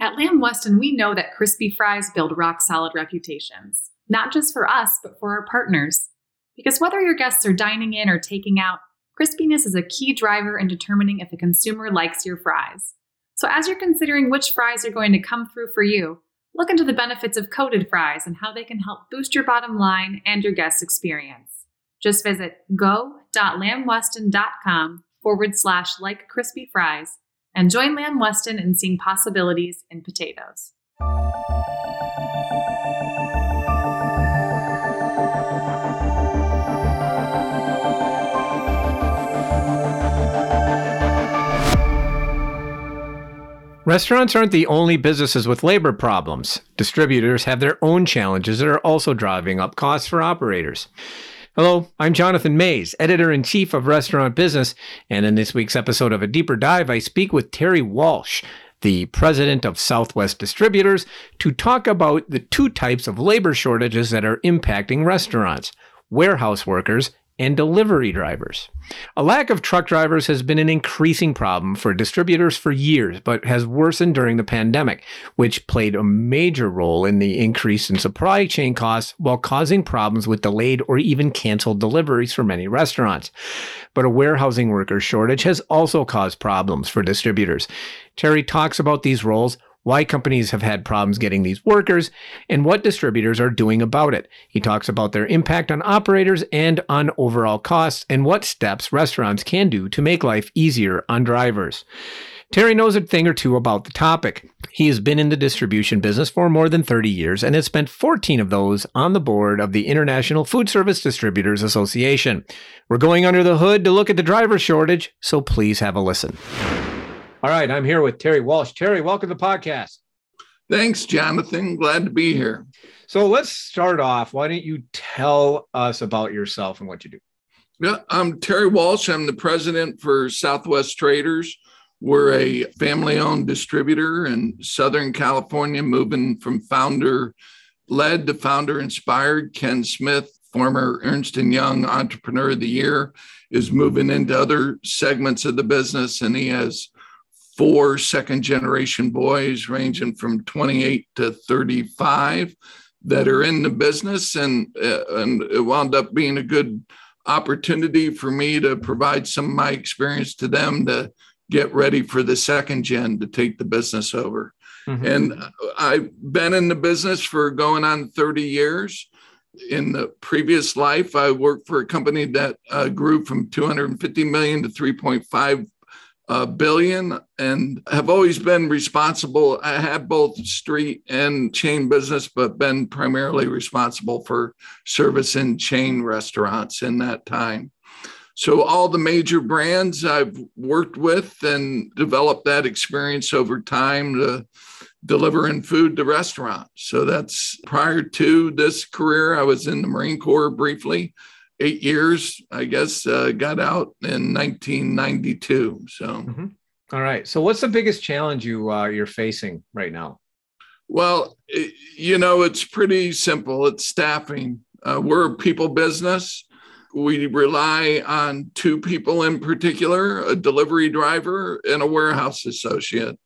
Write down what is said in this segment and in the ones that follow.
At Lamb Weston, we know that crispy fries build rock solid reputations, not just for us, but for our partners. Because whether your guests are dining in or taking out, crispiness is a key driver in determining if a consumer likes your fries. So, as you're considering which fries are going to come through for you, look into the benefits of coated fries and how they can help boost your bottom line and your guest experience. Just visit go.lambweston.com forward slash like crispy fries and join Lamb Weston in seeing possibilities in potatoes. Restaurants aren't the only businesses with labor problems. Distributors have their own challenges that are also driving up costs for operators. Hello, I'm Jonathan Maze, editor in chief of Restaurant Business, and in this week's episode of A Deeper Dive, I speak with Terry Walsh, the president of Southwest Distributors, to talk about the two types of labor shortages that are impacting restaurants warehouse workers and delivery drivers. A lack of truck drivers has been an increasing problem for distributors for years, but has worsened during the pandemic, which played a major role in the increase in supply chain costs while causing problems with delayed or even canceled deliveries for many restaurants. But a warehousing worker shortage has also caused problems for distributors. Terry talks about these roles, why companies have had problems getting these workers, and what distributors are doing about it. He talks about their impact on operators and on overall costs, and what steps restaurants can do to make life easier on drivers. Terry knows a thing or two about the topic. He has been in the distribution business for more than 30 years and has spent 14 of those on the board of the International Food Service Distributors Association. We're going under the hood to look at the driver shortage, so please have a listen. All right, I'm here with Terry Walsh. Terry, welcome to the podcast. Thanks, Jonathan. Glad to be here. So let's start off. Why don't you tell us about yourself and what you do? Yeah, I'm Terry Walsh. I'm the president for Southwest Traders. We're a family owned distributor in Southern California, moving from founder led to founder inspired. Ken Smith, former Ernst & Young Entrepreneur of the Year, is moving into other segments of the business, and he has four second generation boys ranging from 28 to 35 that are in the business and uh, and it wound up being a good opportunity for me to provide some of my experience to them to get ready for the second gen to take the business over mm-hmm. and i've been in the business for going on 30 years in the previous life i worked for a company that uh, grew from 250 million to 3.5 uh, billion and have always been responsible. I have both street and chain business, but been primarily responsible for service in chain restaurants in that time. So, all the major brands I've worked with and developed that experience over time to delivering food to restaurants. So, that's prior to this career. I was in the Marine Corps briefly eight years, I guess, uh, got out in 1992. So, mm-hmm. All right. So, what's the biggest challenge you uh, you're facing right now? Well, it, you know, it's pretty simple. It's staffing. Uh, we're a people business. We rely on two people in particular: a delivery driver and a warehouse associate.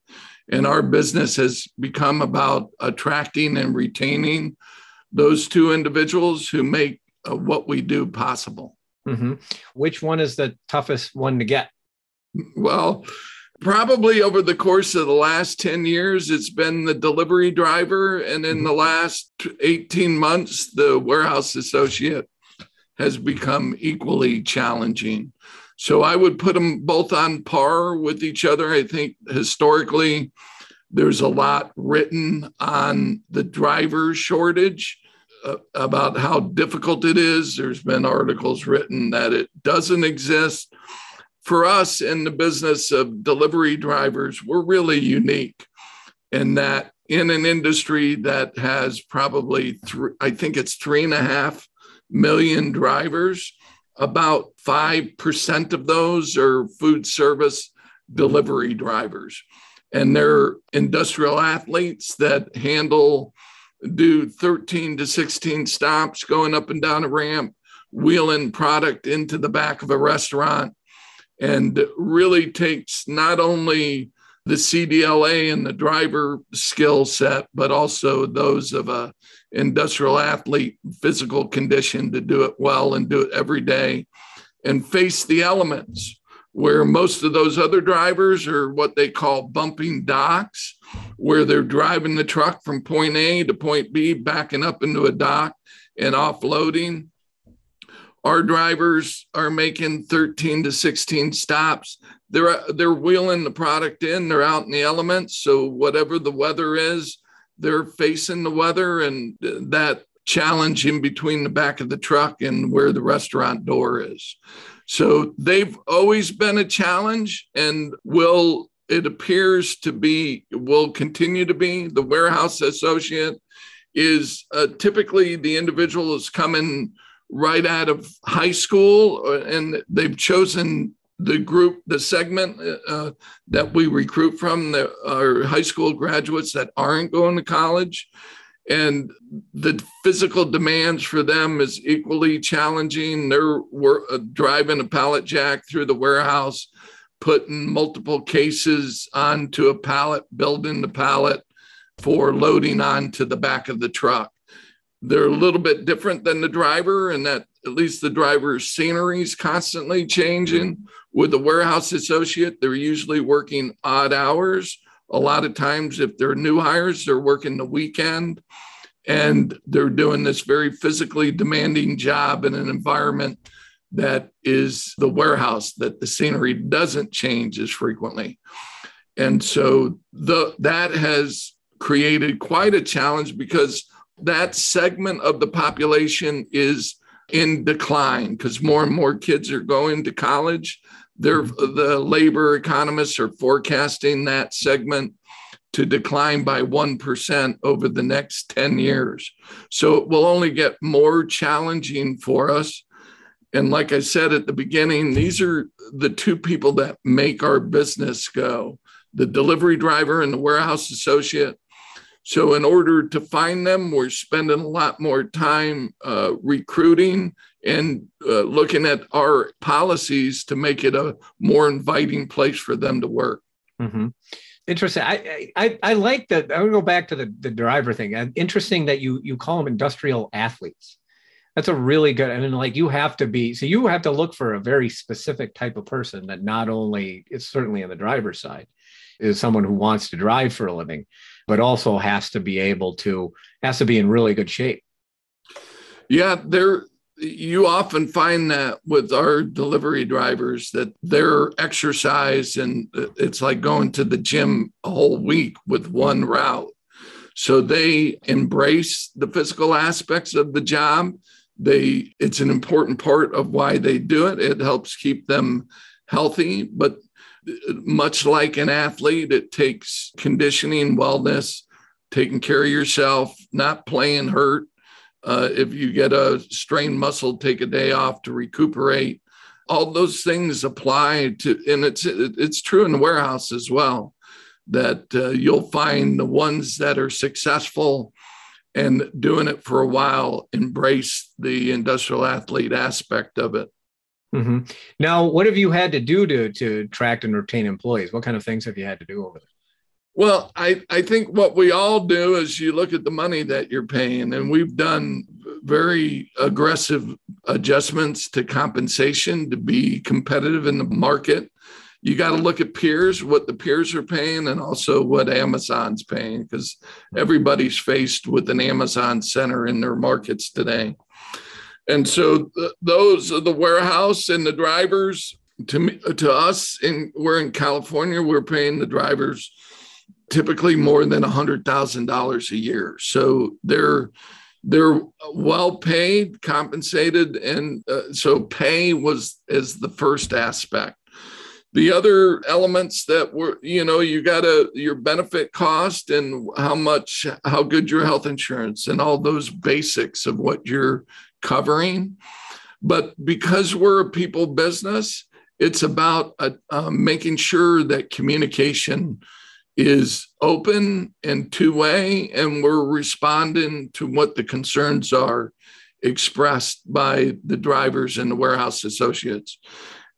And our business has become about attracting and retaining those two individuals who make what we do possible. Mm-hmm. Which one is the toughest one to get? Well, probably over the course of the last 10 years, it's been the delivery driver. And in mm-hmm. the last 18 months, the warehouse associate has become equally challenging. So I would put them both on par with each other. I think historically, there's a lot written on the driver shortage uh, about how difficult it is. There's been articles written that it doesn't exist. For us in the business of delivery drivers, we're really unique in that in an industry that has probably, three, I think it's three and a half million drivers, about 5% of those are food service delivery drivers. And they're industrial athletes that handle do 13 to 16 stops going up and down a ramp, wheeling product into the back of a restaurant, and really takes not only the CDLA and the driver skill set, but also those of a industrial athlete physical condition to do it well and do it every day and face the elements where most of those other drivers are what they call bumping docks where they're driving the truck from point A to point B backing up into a dock and offloading. Our drivers are making 13 to 16 stops. They're they're wheeling the product in they're out in the elements so whatever the weather is they're facing the weather and that challenge in between the back of the truck and where the restaurant door is. So they've always been a challenge and will it appears to be will continue to be the warehouse associate is uh, typically the individual is coming right out of high school uh, and they've chosen the group, the segment uh, that we recruit from that are high school graduates that aren't going to college. And the physical demands for them is equally challenging. They're uh, driving a pallet jack through the warehouse, putting multiple cases onto a pallet, building the pallet for loading onto the back of the truck. They're a little bit different than the driver and that at least the driver's scenery is constantly changing. With the warehouse associate, they're usually working odd hours. A lot of times, if they're new hires, they're working the weekend and they're doing this very physically demanding job in an environment that is the warehouse, that the scenery doesn't change as frequently. And so the, that has created quite a challenge because that segment of the population is in decline because more and more kids are going to college. They're, the labor economists are forecasting that segment to decline by 1% over the next 10 years. So it will only get more challenging for us. And like I said at the beginning, these are the two people that make our business go the delivery driver and the warehouse associate so, in order to find them, we're spending a lot more time uh, recruiting and uh, looking at our policies to make it a more inviting place for them to work. Mm-hmm. Interesting. I, I I like that. I to go back to the, the driver thing. Uh, interesting that you you call them industrial athletes. That's a really good. I mean, like you have to be. So you have to look for a very specific type of person that not only it's certainly on the driver's side is someone who wants to drive for a living, but also has to be able to has to be in really good shape. Yeah, there you often find that with our delivery drivers that their exercise and uh, it's like going to the gym a whole week with one route. So they embrace the physical aspects of the job. They it's an important part of why they do it. It helps keep them healthy, but much like an athlete, it takes conditioning, wellness, taking care of yourself, not playing hurt. Uh, if you get a strained muscle, take a day off to recuperate. All those things apply to, and it's it's true in the warehouse as well. That uh, you'll find the ones that are successful and doing it for a while embrace the industrial athlete aspect of it. Mm-hmm. Now, what have you had to do to to attract and retain employees? What kind of things have you had to do over there? Well, I, I think what we all do is you look at the money that you're paying, and we've done very aggressive adjustments to compensation to be competitive in the market. You got to look at peers, what the peers are paying, and also what Amazon's paying, because everybody's faced with an Amazon center in their markets today. And so th- those are the warehouse and the drivers. To me, to us, in we're in California, we're paying the drivers typically more than hundred thousand dollars a year. So they're they're well paid, compensated, and uh, so pay was is the first aspect. The other elements that were, you know, you got to your benefit cost and how much, how good your health insurance and all those basics of what you're covering. But because we're a people business, it's about uh, uh, making sure that communication is open and two way, and we're responding to what the concerns are expressed by the drivers and the warehouse associates.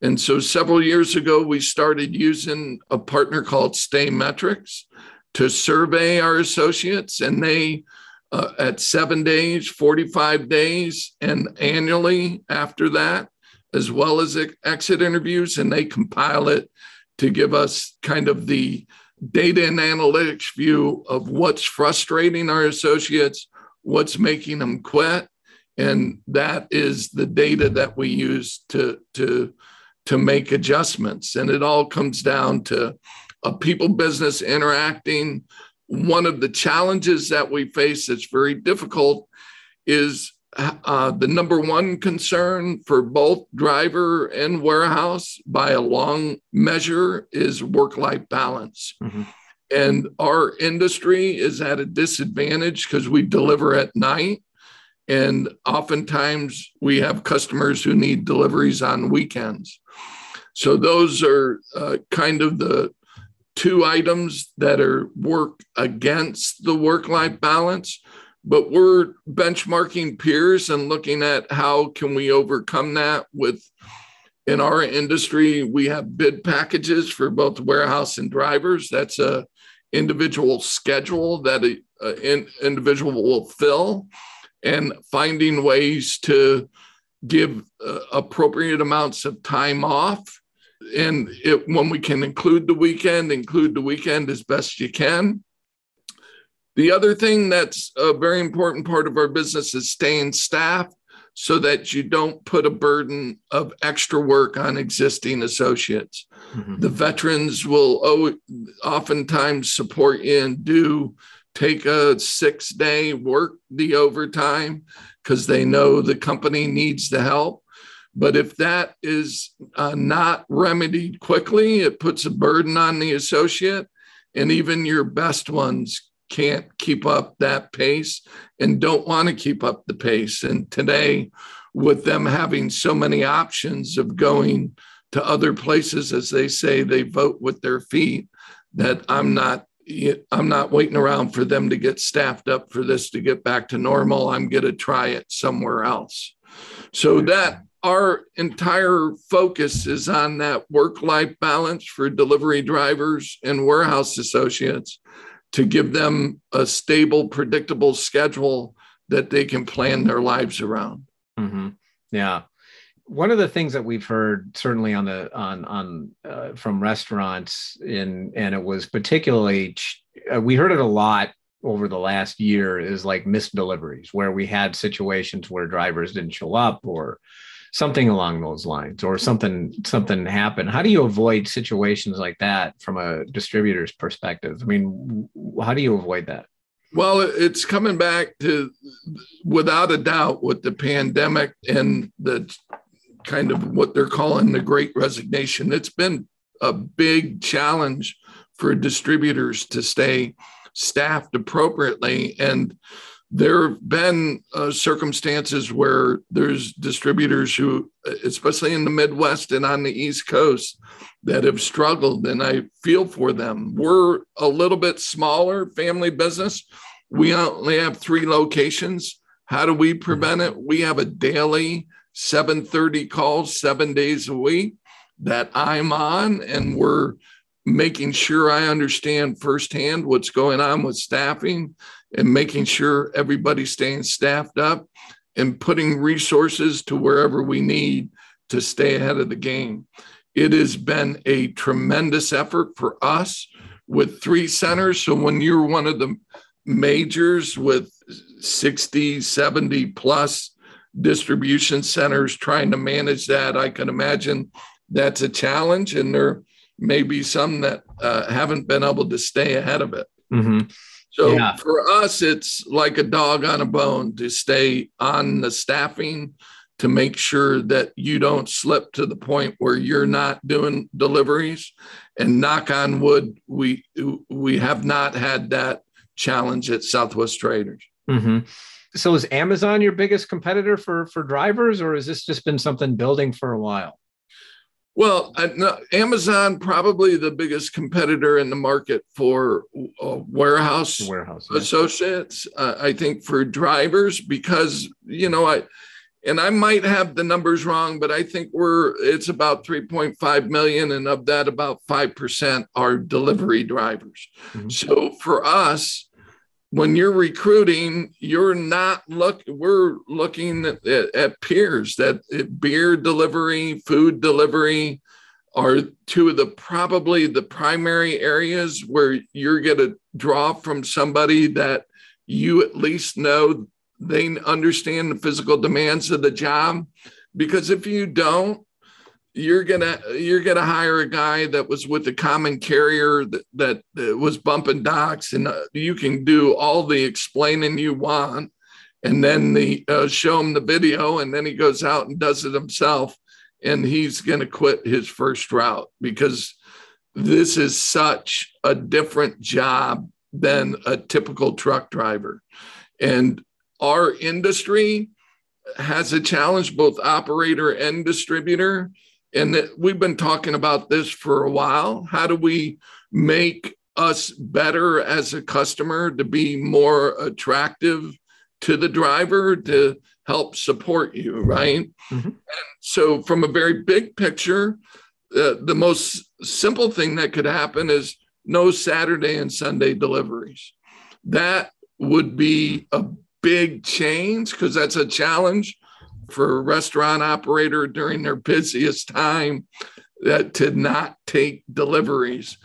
And so several years ago, we started using a partner called Stay Metrics to survey our associates, and they uh, at seven days, 45 days, and annually after that, as well as exit interviews, and they compile it to give us kind of the data and analytics view of what's frustrating our associates, what's making them quit, and that is the data that we use to to to make adjustments. And it all comes down to a people business interacting. One of the challenges that we face that's very difficult is uh, the number one concern for both driver and warehouse by a long measure is work life balance. Mm-hmm. And our industry is at a disadvantage because we deliver at night. And oftentimes we have customers who need deliveries on weekends. So those are uh, kind of the two items that are work against the work life balance. But we're benchmarking peers and looking at how can we overcome that with in our industry we have bid packages for both warehouse and drivers. That's a individual schedule that an in, individual will fill and finding ways to give uh, appropriate amounts of time off and it, when we can include the weekend include the weekend as best you can the other thing that's a very important part of our business is staying staffed so that you don't put a burden of extra work on existing associates. Mm-hmm. The veterans will oftentimes support you and do take a six day work the overtime because they know the company needs the help. But if that is uh, not remedied quickly, it puts a burden on the associate, and even your best ones can't keep up that pace and don't want to keep up the pace. And today, with them having so many options of going to other places, as they say, they vote with their feet. That I'm not, I'm not waiting around for them to get staffed up for this to get back to normal. I'm going to try it somewhere else. So that our entire focus is on that work life balance for delivery drivers and warehouse associates to give them a stable, predictable schedule that they can plan their lives around. Mm-hmm. Yeah. One of the things that we've heard, certainly on the on on uh, from restaurants, in and it was particularly uh, we heard it a lot over the last year is like missed deliveries, where we had situations where drivers didn't show up or something along those lines or something something happened. How do you avoid situations like that from a distributor's perspective? I mean how do you avoid that? Well it's coming back to without a doubt with the pandemic and the kind of what they're calling the great resignation it's been a big challenge for distributors to stay staffed appropriately and there have been uh, circumstances where there's distributors who, especially in the Midwest and on the East Coast, that have struggled, and I feel for them. We're a little bit smaller family business. We only have three locations. How do we prevent it? We have a daily 7:30 calls, seven days a week that I'm on, and we're making sure I understand firsthand what's going on with staffing and making sure everybody's staying staffed up and putting resources to wherever we need to stay ahead of the game. It has been a tremendous effort for us with three centers. So when you're one of the majors with 60, 70 plus distribution centers trying to manage that, I can imagine that's a challenge. And there may be some that uh, haven't been able to stay ahead of it. Mm-hmm. So yeah. for us, it's like a dog on a bone to stay on the staffing to make sure that you don't slip to the point where you're not doing deliveries. And knock on wood, we we have not had that challenge at Southwest Traders. Mm-hmm. So is Amazon your biggest competitor for for drivers, or has this just been something building for a while? Well, no, Amazon probably the biggest competitor in the market for uh, warehouse, warehouse yeah. associates. Uh, I think for drivers because you know I and I might have the numbers wrong, but I think we're it's about 3.5 million, and of that, about five percent are delivery drivers. Mm-hmm. So for us, when you're recruiting, you're not look. We're looking at, at peers that eh, beer delivery, food delivery, are two of the probably the primary areas where you're going to draw from somebody that you at least know they understand the physical demands of the job because if you don't you're gonna you're gonna hire a guy that was with a common carrier that, that, was bumping docks and uh, you can do all the explaining you want. And then the uh, show him the video and then he goes out and does it himself. And he's to quit his first route because this is such a different job than a typical truck driver. And our industry has a challenge, both operator and distributor. And that we've been talking about this for a while. How do we make us better as a customer to be more attractive to the driver to help support you, right? Mm-hmm. so, from a very big picture, uh, the most simple thing that could happen is no Saturday and Sunday deliveries. That would be a big change because that's a challenge for a restaurant operator during their busiest time that to not take deliveries.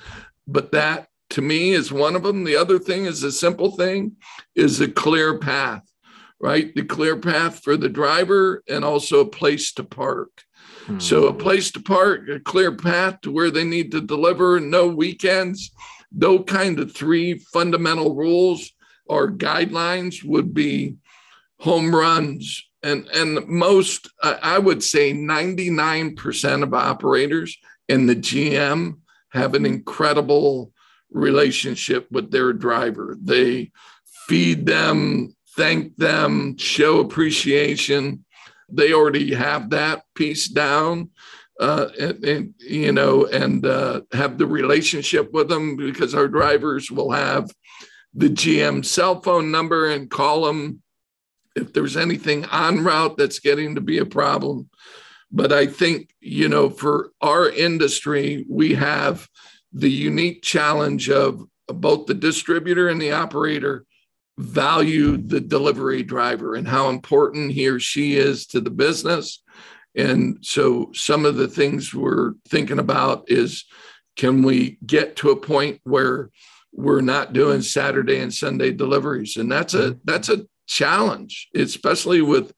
But that to me is one of them. The other thing is a simple thing is a clear path, right? The clear path for the driver and also a place to park. Hmm. So a place to park, a clear path to where they need to deliver, no weekends, those kind of three fundamental rules or guidelines would be home runs and and most i would say 99% of operators in the gm have an incredible relationship with their driver. They feed them thank them show appreciation. They already have that piece down uh, and, and, you know and uh, have the relationship with them because our drivers will have the GM cell phone number and call them if there's anything en route that's getting to be a problem. But I think, you know, for our industry, we have the unique challenge of both the distributor and the operator value the delivery driver and how important he or she is to the business. And so some of the things we're thinking about is can we get to a point where we're not doing Saturday and Sunday deliveries. And that's a that's a challenge, especially with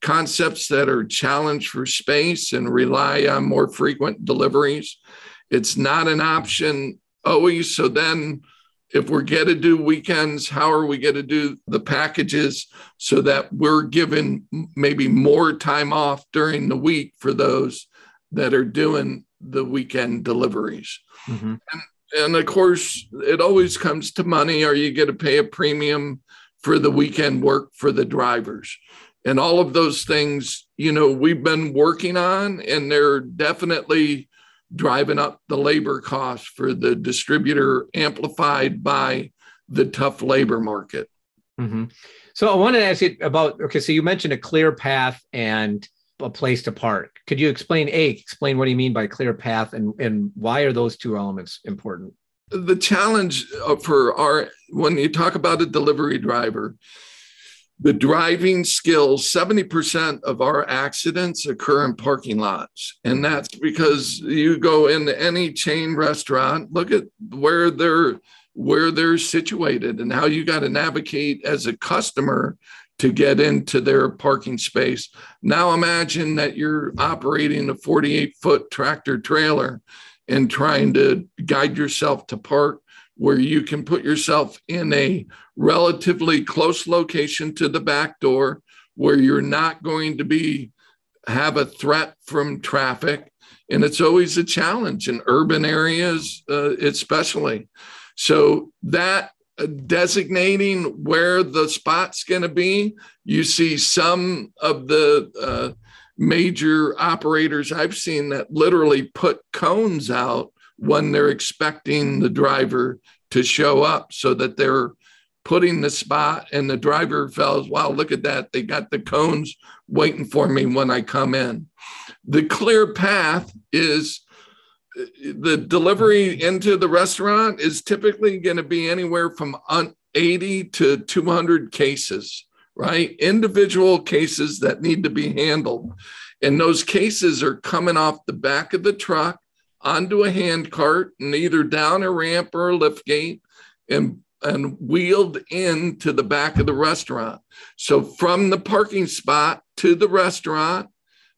concepts that are challenged for space and rely on more frequent deliveries. It's not an option always. So then if we're going to do weekends, how are we going to do the packages so that we're given maybe more time off during the week for those that are doing the weekend deliveries? Mm-hmm. And and of course, it always comes to money. Are you going to pay a premium for the weekend work for the drivers? And all of those things, you know, we've been working on, and they're definitely driving up the labor costs for the distributor, amplified by the tough labor market. Mm-hmm. So I wanted to ask you about okay, so you mentioned a clear path and a place to park. Could you explain a explain what do you mean by clear path and and why are those two elements important? The challenge uh, for our when you talk about a delivery driver, the driving skills 70% of our accidents occur in parking lots and that's because you go into any chain restaurant look at where they're where they're situated and how you got to navigate as a customer to get into their parking space. Now imagine that you're operating a 48 foot tractor trailer and trying to guide yourself to park where you can put yourself in a relatively close location to the back door where you're not going to be have a threat from traffic and it's always a challenge in urban areas uh, especially so that designating where the spot's going to be. You see some of the uh, major operators I've seen that literally put cones out when they're expecting the driver to show up so that they're putting the spot and the driver fells, wow, look at that. They got the cones waiting for me when I come in. The clear path is the delivery into the restaurant is typically going to be anywhere from 80 to 200 cases, right? Individual cases that need to be handled. And those cases are coming off the back of the truck onto a hand cart and either down a ramp or a lift gate and and wheeled into the back of the restaurant. So from the parking spot to the restaurant,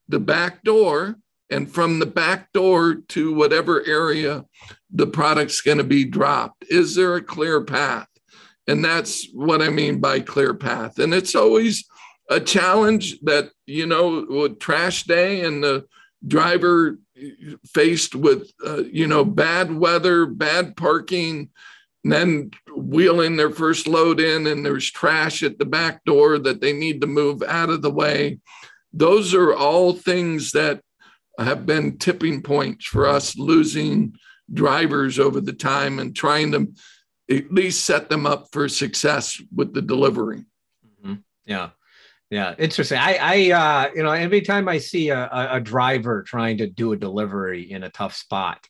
the back door, and from the back door to whatever area the product's going to be dropped. Is there a clear path? And that's what I mean by clear path. And it's always a challenge that, you know, with trash day and the driver faced with, uh, you know, bad weather, bad parking, and then wheeling their first load in and there's trash at the back door that they need to move out of the way. Those are all things that have been tipping points for us losing drivers over the time and trying to at least set them up for success with the delivery. Mm-hmm. Yeah. Yeah, interesting. I, I, uh, you know, every time I see a, a, driver trying to do a delivery in a tough spot,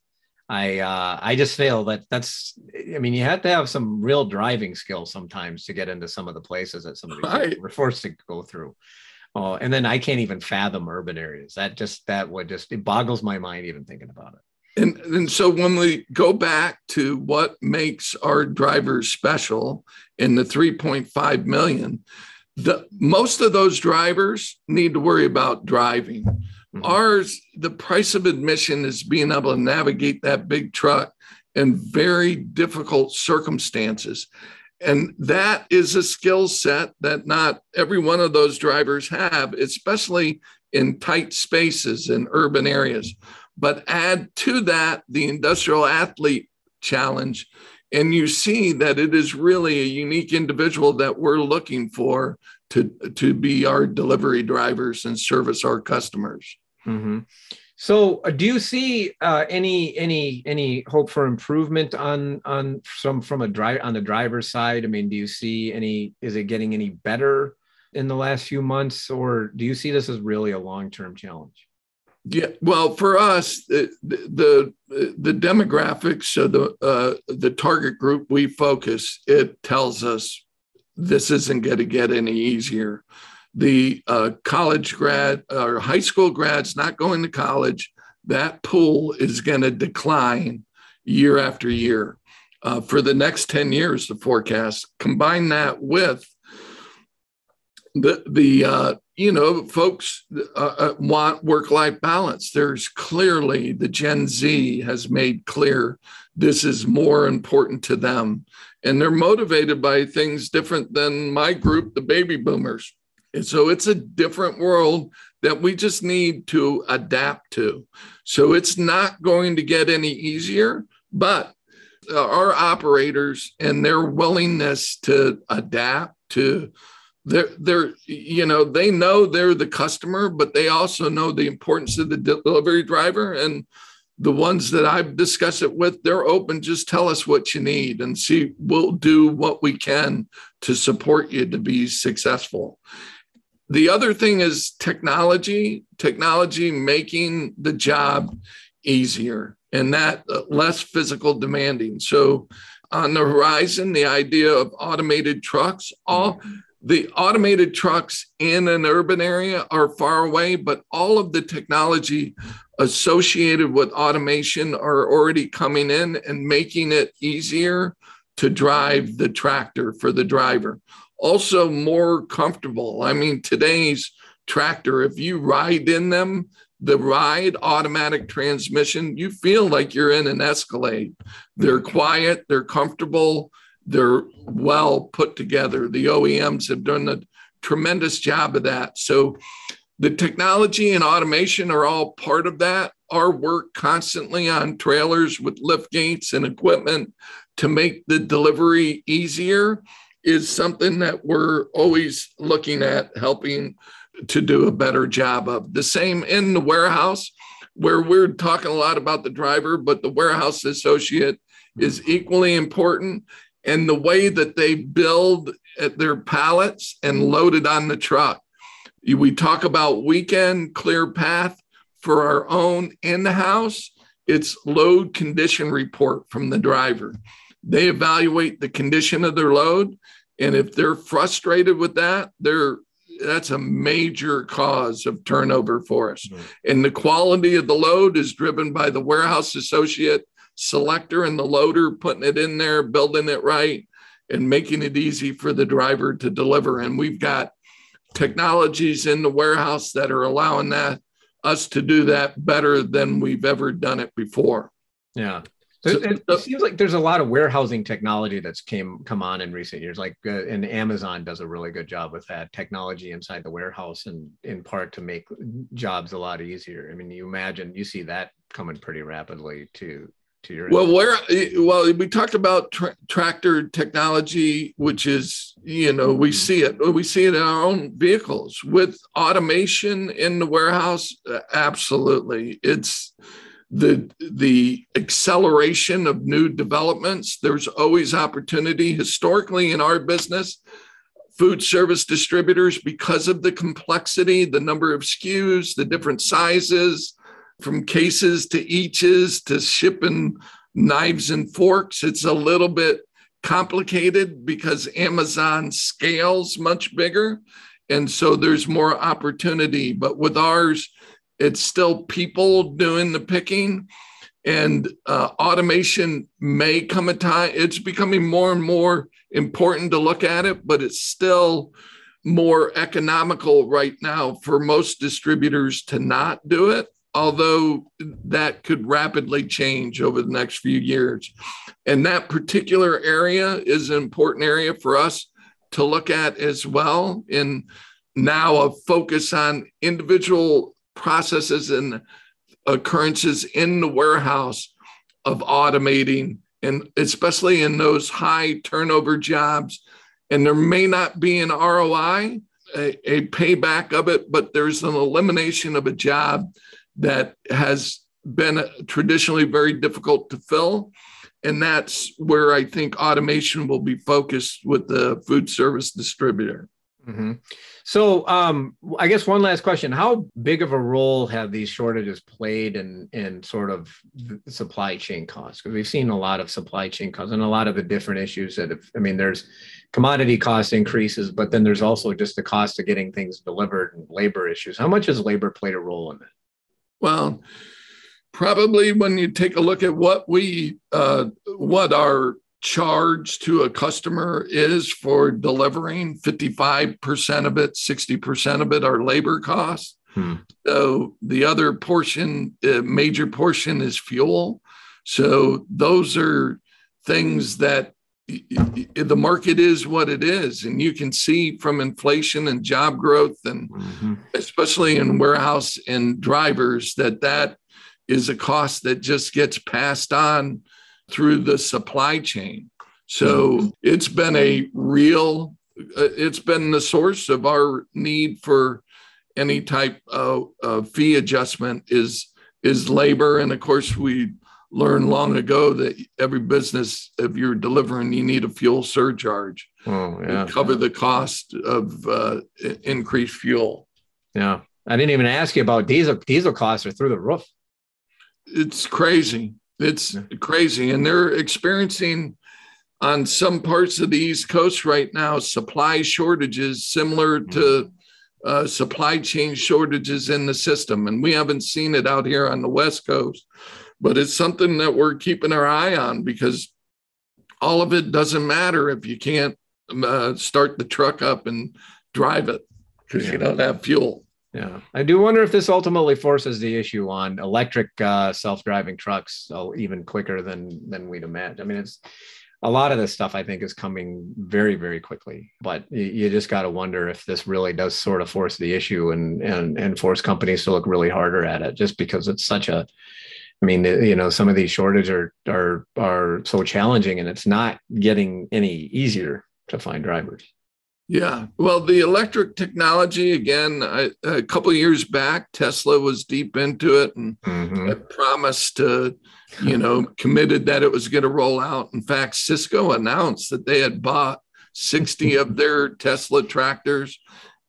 I, uh, I just feel that that's. I mean, you have to have some real driving skills sometimes to get into some of the places that some of these right. we're forced to go through. Oh, and then I can't even fathom urban areas. That just that would just it boggles my mind even thinking about it. And, and so when we go back to what makes our drivers special in the 3.5 million, the most of those drivers need to worry about driving. Mm-hmm. Ours, the price of admission is being able to navigate that big truck in very difficult circumstances. And that is a skill set that not every one of those drivers have, especially in tight spaces in urban areas. But add to that the industrial athlete challenge, and you see that it is really a unique individual that we're looking for to, to be our delivery drivers and service our customers. Mm-hmm. So, uh, do you see uh, any any any hope for improvement on on some from a drive on the driver's side? I mean, do you see any? Is it getting any better in the last few months, or do you see this as really a long term challenge? Yeah, well, for us, the the, the demographics of the uh, the target group we focus, it tells us this isn't going to get any easier the uh, college grad or high school grads not going to college, that pool is going to decline year after year uh, for the next 10 years, the forecast. Combine that with the, the uh, you know, folks uh, uh, want work life balance. There's clearly the Gen Z has made clear this is more important to them. And they're motivated by things different than my group, the baby boomers. And so it's a different world that we just need to adapt to. So it's not going to get any easier, but our operators and their willingness to adapt to they're, they're you know they know they're the customer but they also know the importance of the delivery driver. And the ones that i've discussed it with they're open. Just tell us what you need and see we'll do what we can to support you to be successful. The other thing is technology, technology making the job easier and that uh, less physical demanding. So on the horizon, the idea of automated trucks, all the automated trucks in an urban area are far away, but all of the technology associated with automation are already coming in and making it easier to drive the tractor for the driver also more comfortable. I mean, today's tractor, if you ride in them, the ride automatic transmission, you feel like you're in an Escalade. They're quiet, they're comfortable, they're well put together. The OEMs have done a tremendous job of that. So the technology and automation are all part of that. Our work constantly on trailers with lift gates and equipment to make the delivery easier is something that we're always looking at helping to do a better job of. The same in the warehouse, where we're talking a lot about the driver, but the warehouse associate is equally important. And the way that they build their pallets and load it on the truck. We talk about weekend clear path for our own in the house. It's load condition report from the driver. They evaluate the condition of their load. And if they're frustrated with that, they're that's a major cause of turnover for us. Mm-hmm. And the quality of the load is driven by the warehouse associate selector and the loader putting it in there, building it right, and making it easy for the driver to deliver. And we've got technologies in the warehouse that are allowing that us to do that better than we've ever done it before. Yeah. So it, it, seems like there's a lot of warehousing technology that's came come on in recent years. Like, uh, and Amazon does a really good job with that technology inside the warehouse, and in part to make jobs a lot easier. I mean, you imagine you see that coming pretty rapidly too to your well where well we talked about tra- tractor technology which is you know we mm-hmm. see it we see it in our own vehicles with automation in the warehouse. Uh, absolutely. It's the the acceleration of new developments. There's always opportunity. Historically in our business food service distributors because of the complexity the number of SKUs the different sizes from cases to eaches to shipping knives and forks. It's a little bit complicated because Amazon scales much bigger. And so there's more opportunity. But with ours, it's still people doing the picking. And uh, automation may come a time, it's becoming more and more important to look at it, but it's still more economical right now for most distributors to not do it although that could rapidly change over the next few years. And that particular area is an important area for us to look at as well. In now a focus on individual processes and occurrences in the warehouse of automating, and especially in those high turnover jobs. And there may not be an ROI, a, a payback of it, but there's an elimination of a job that has been traditionally very difficult to fill. And that's where I think automation will be focused with the food service distributor. Mm-hmm. So, um, I guess one last question: How big of a role have these shortages played in in sort of supply chain costs? Because we've seen a lot of supply chain costs and a lot of the different issues that have. I mean, there's commodity cost increases, but then there's also just the cost of getting things delivered and labor issues. How much has labor played a role in that? Well, probably when you take a look at what we uh, what our charge to a customer is for delivering 55% of it 60% of it are labor costs hmm. so the other portion uh, major portion is fuel so those are things that the market is what it is and you can see from inflation and job growth and mm-hmm. especially in warehouse and drivers that that is a cost that just gets passed on through the supply chain so mm-hmm. it's been a real uh, it's been the source of our need for any type of, of fee adjustment is is labor and of course we learned long ago that every business, if you're delivering, you need a fuel surcharge oh, yeah. to cover the cost of uh, increased fuel. Yeah. I didn't even ask you about diesel. Diesel costs are through the roof. It's crazy. It's yeah. crazy. And they're experiencing on some parts of the East Coast right now supply shortages similar mm-hmm. to uh, supply chain shortages in the system. And we haven't seen it out here on the West Coast but it's something that we're keeping our eye on because all of it doesn't matter if you can't uh, start the truck up and drive it because yeah. you don't have fuel. Yeah, I do wonder if this ultimately forces the issue on electric uh, self-driving trucks uh, even quicker than than we'd imagine. I mean, it's a lot of this stuff I think is coming very very quickly, but you, you just got to wonder if this really does sort of force the issue and and and force companies to look really harder at it, just because it's such a I mean, you know, some of these shortages are are are so challenging, and it's not getting any easier to find drivers. Yeah. Well, the electric technology, again, I, a couple years back, Tesla was deep into it and mm-hmm. promised to, you know, committed that it was going to roll out. In fact, Sysco announced that they had bought 60 of their Tesla tractors.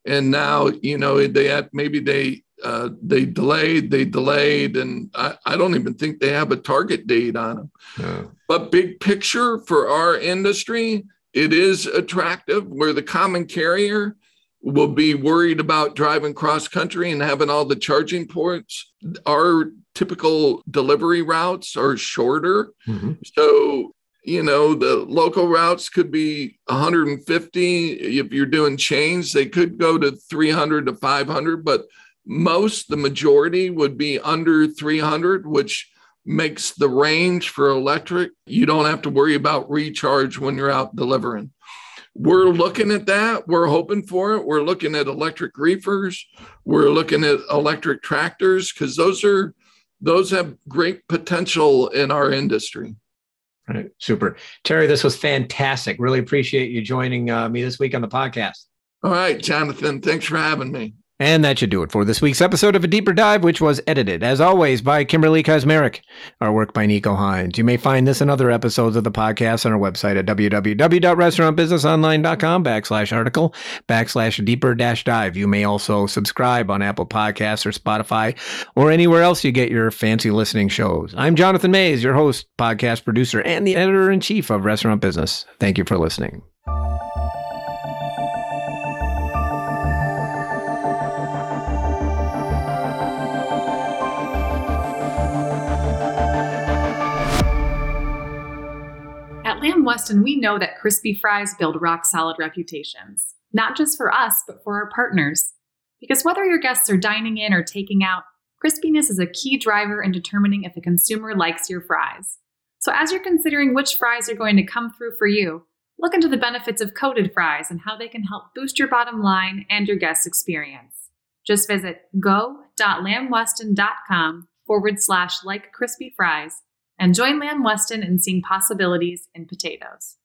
And now, you know, they had maybe they uh, they delayed, they delayed, and I, I, don't even think they have a target date on them. Yeah. But big picture for our industry, it is attractive where the common carrier will be worried about driving cross country and having all the charging ports. Our typical delivery routes are shorter. Mm-hmm. So, you know, the local routes could be 150. If you're doing chains, they could go to 300 to 500, but most, the majority would be under 300, which makes the range for electric. You don't have to worry about recharge when you're out delivering. We're looking at that. We're hoping for it. We're looking at electric reefers. We're looking at electric tractors because those are those have great potential in our industry. Right. Super. Terry, this was fantastic. Really appreciate you joining uh, me this week on the podcast. All right, Jonathan. Thanks for having me. And that should do it for this week's episode of A Deeper Dive, which was edited, as always, by Kimberly Kazmarek. Our work by Nico Hines. You may find this and other episodes of the podcast on our website at www.restaurantbusinessonline.com backslash article backslash deeper dash dive. You may also subscribe on Apple Podcasts or Spotify or anywhere else you get your fancy listening shows. I'm Jonathan Maze, your host, podcast producer, and the editor in chief of Restaurant Business. Thank you for listening. Lamb Weston, we know that crispy fries build rock solid reputations, not just for us, but for our partners. Because whether your guests are dining in or taking out, crispiness is a key driver in determining if a consumer likes your fries. So, as you're considering which fries are going to come through for you, look into the benefits of coated fries and how they can help boost your bottom line and your guest experience. Just visit go.lambweston.com forward slash like crispy fries and join Lamb Weston in seeing possibilities in potatoes.